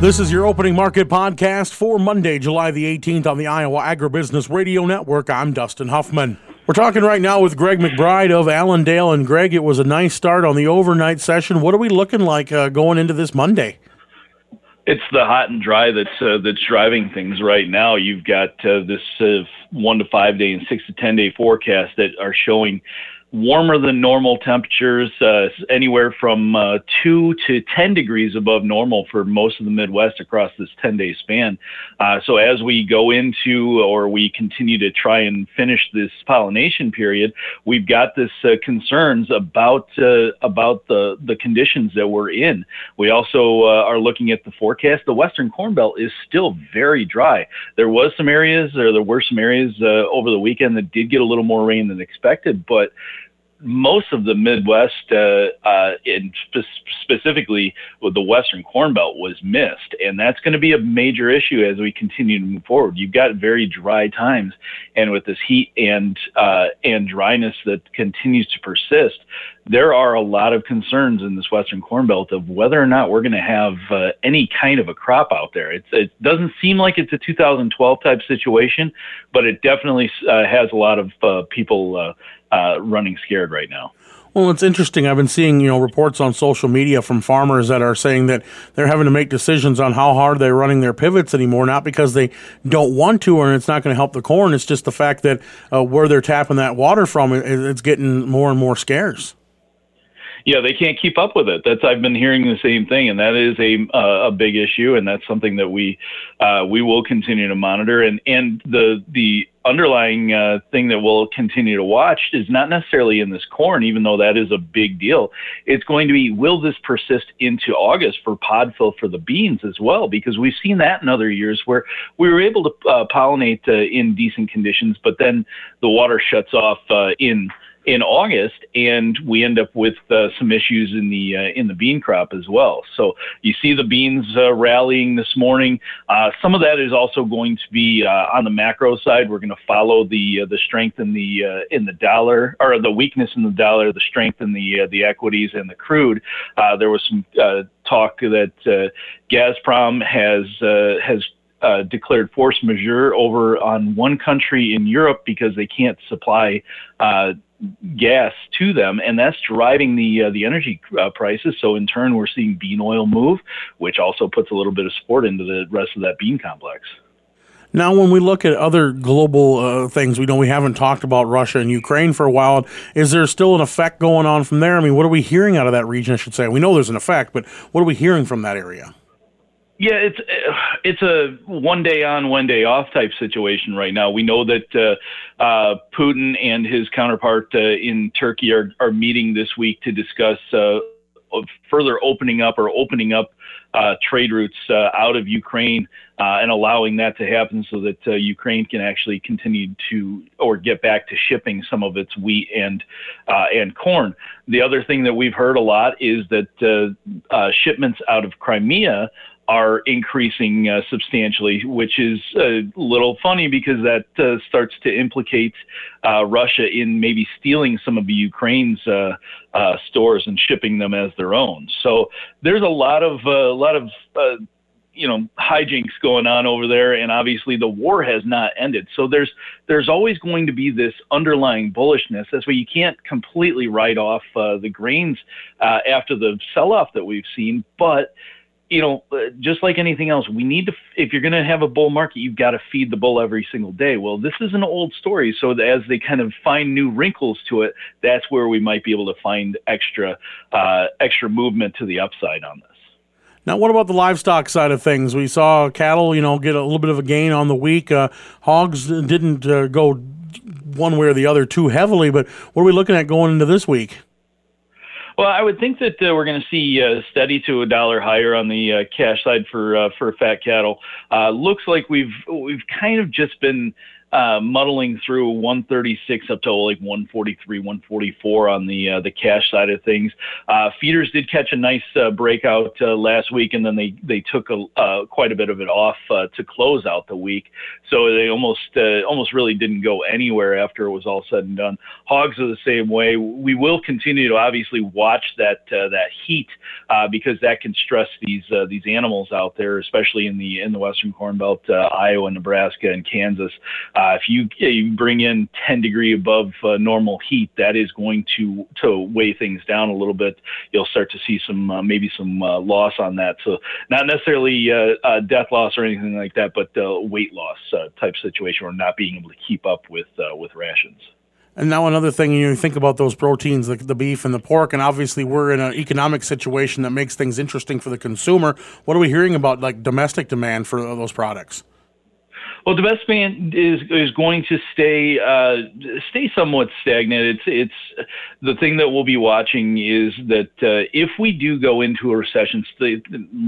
This is your opening market podcast for Monday, July the 18th on the Iowa Agribusiness Radio Network. I'm Dustin Huffman. We're talking right now with Greg McBride of Allendale. And Greg, it was a nice start on the overnight session. What are we looking like uh, going into this Monday? It's the hot and dry that's uh, that's driving things right now. You've got uh, this uh, one to five day and six to ten day forecast that are showing warmer than normal temperatures, uh, anywhere from uh, 2 to 10 degrees above normal for most of the Midwest across this 10 day span. Uh, so, as we go into or we continue to try and finish this pollination period, we've got this uh, concerns about uh, about the, the conditions that we're in. We also uh, are looking at the forecast. The Western Corn Belt is still very dry. There was some areas, or there were some areas over the weekend that did get a little more rain than expected, but most of the Midwest, uh, uh, in spe- specifically with the Western Corn Belt, was missed, and that's going to be a major issue as we continue to move forward. You've got very dry times, and with this heat and uh, and dryness that continues to persist, there are a lot of concerns in this Western Corn Belt of whether or not we're going to have uh, any kind of a crop out there. It's, it doesn't seem like it's a 2012 type situation, but it definitely uh, has a lot of uh, people uh, running scared right now. Well, it's interesting. I've been seeing, you know, reports on social media from farmers that are saying that they're having to make decisions on how hard they're running their pivots anymore, not because they don't want to or it's not going to help the corn. It's just the fact that uh, where they're tapping that water from, it's getting more and more scarce yeah, they can't keep up with it. That's I've been hearing the same thing, and that is a uh, a big issue, and that's something that we uh, we will continue to monitor. And and the the underlying uh, thing that we'll continue to watch is not necessarily in this corn, even though that is a big deal. It's going to be will this persist into August for pod fill for the beans as well? Because we've seen that in other years where we were able to uh, pollinate uh, in decent conditions, but then the water shuts off uh, in in August, and we end up with uh, some issues in the uh, in the bean crop as well. So you see the beans uh, rallying this morning. Uh, some of that is also going to be uh, on the macro side. We're going to follow the uh, the strength in the in the dollar or the weakness in the dollar, the strength in the the equities and the crude. there was some talk that Gazprom has has uh, declared force majeure over on one country in Europe because they can't supply uh, gas to them, and that's driving the uh, the energy uh, prices. So in turn, we're seeing bean oil move, which also puts a little bit of support into the rest of that bean complex. Now, when we look at other global uh, things, we know we haven't talked about Russia and Ukraine for a while. Is there still an effect going on from there? I mean, what are we hearing out of that region? I should say. We know there's an effect, but what are we hearing from that area? Yeah, it's it's a one day on, one day off type situation right now. We know that uh, uh, Putin and his counterpart uh, in Turkey are are meeting this week to discuss uh, further opening up or opening up uh, trade routes uh, out of Ukraine and allowing that to happen so that Ukraine can actually continue to or get back to shipping some of its wheat and and corn. The other thing that we've heard a lot is that shipments out of Crimea are increasing uh, substantially, which is a little funny because that uh, starts to implicate uh, Russia in maybe stealing some of the Ukraine's uh, uh, stores and shipping them as their own. So there's a lot of a uh, lot of you know hijinks going on over there, and obviously the war has not ended. So there's there's always going to be this underlying bullishness. That's why you can't completely write off the grains after the sell-off that we've seen, but you know, uh, just like anything else, we need to, if you're going to have a bull market, you've got to feed the bull every single day. Well, this is an old story. So as they kind of find new wrinkles to it, that's where we might be able to find extra, uh, extra movement to the upside on this. Now, what about the livestock side of things? We saw cattle, you know, get a little bit of a gain on the week. Uh, hogs didn't uh, go one way or the other too heavily, but what are we looking at going into this week? Well, I would think that uh, we're going to see uh, steady to a dollar higher on the uh, cash side for uh, for fat cattle. Uh, looks like we've we've kind of just been uh, muddling through 136 up to like 143, 144 on the uh, the cash side of things. Uh, feeders did catch a nice uh, breakout uh, last week, and then they they took a, uh, quite a bit of it off to close out the week. So they almost almost really didn't go anywhere after it was all said and done. Hogs are the same way. We will continue to obviously watch that that heat because that can stress these these animals out there, especially in the in the western corn belt, Iowa, Nebraska, and Kansas. Uh, if you, you bring in 10 degree above uh, normal heat, that is going to to weigh things down a little bit. You'll start to see some uh, maybe some uh, loss on that. So not necessarily uh, death loss or anything like that, but weight loss type situation or not being able to keep up with with rations. And now another thing, you think about those proteins, the, the, beef and the pork, and obviously we're in an economic situation that makes things interesting for the consumer. What are we hearing about, like domestic demand for those products? Well, the best man is is going to stay uh, stay somewhat stagnant. It's it's the thing that we'll be watching is that uh, if we do go into a recession,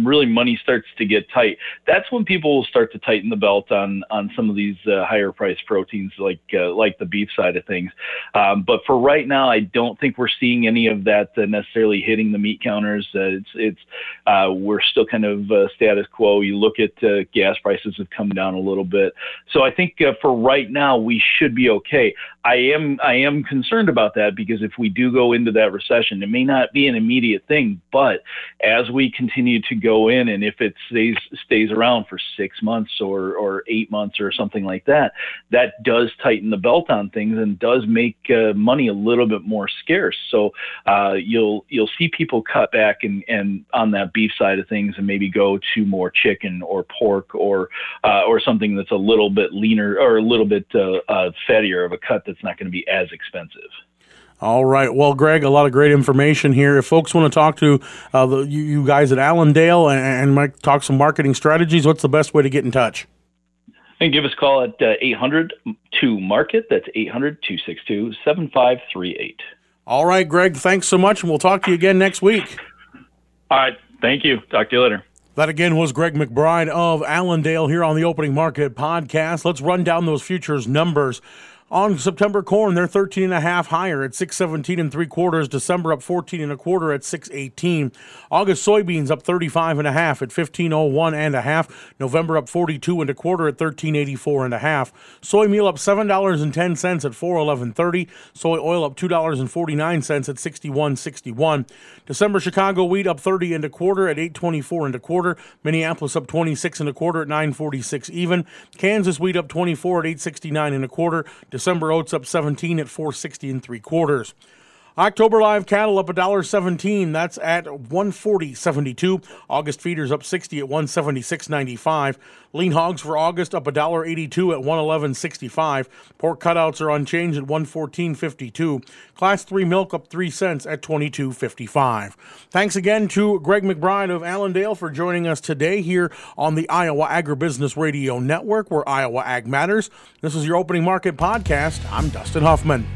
really money starts to get tight. That's when people will start to tighten the belt on on some of these uh, higher priced proteins like uh, like the beef side of things. Um, but for right now, I don't think we're seeing any of that uh, necessarily hitting the meat counters. Uh, it's it's we're still kind of status quo. You look at gas prices have come down a little bit. So I think uh, for right now we should be okay. I am I am concerned about that because if we do go into that recession, it may not be an immediate thing, but as we continue to go in, and if it stays stays around for six months or or eight months or something like that, that does tighten the belt on things and does make uh, money a little bit more scarce. So uh, you'll you'll see people cut back and and on that beef side of things and maybe go to more chicken or pork or uh, or something that's a little bit leaner or a little bit uh, uh, fattier of a cut that's not going to be as expensive. All right. Well, Greg, a lot of great information here. If folks want to talk to uh, the, you, you, guys at Allendale and, and talk some marketing strategies, what's the best way to get in touch? And give us a call at uh, 800 to market. That's 800 262 7538. All right, Greg. Thanks so much. And we'll talk to you again next week. All right. Thank you. Talk to you later. That again was Greg McBride of Allendale here on the Opening Market Podcast. Let's run down those futures numbers. On September corn, they're 13 and a half higher at 617 and three quarters. December up 14 and a quarter at 618. August soybeans up 35 and a half at 1501 and a half. November up 42 and a quarter at 1384 and a half. Soy meal up $7.10 at 411.30. Soy oil up $2.49 at 61.61. December Chicago wheat up 30 and a quarter at 824 and a quarter. Minneapolis up 26 and a quarter at 946 even. Kansas wheat up 24 at 869 and a quarter. December oats up 17 at 460 and three quarters. October live cattle up $1.17. That's at 140.72. August feeders up 60 at 176.95. Lean hogs for August up $1.82 at 111.65. Pork cutouts are unchanged at 114.52. Class 3 milk up 3 cents at 22.55. Thanks again to Greg McBride of Allendale for joining us today here on the Iowa Agribusiness Radio Network where Iowa Ag matters. This is your opening market podcast. I'm Dustin Huffman.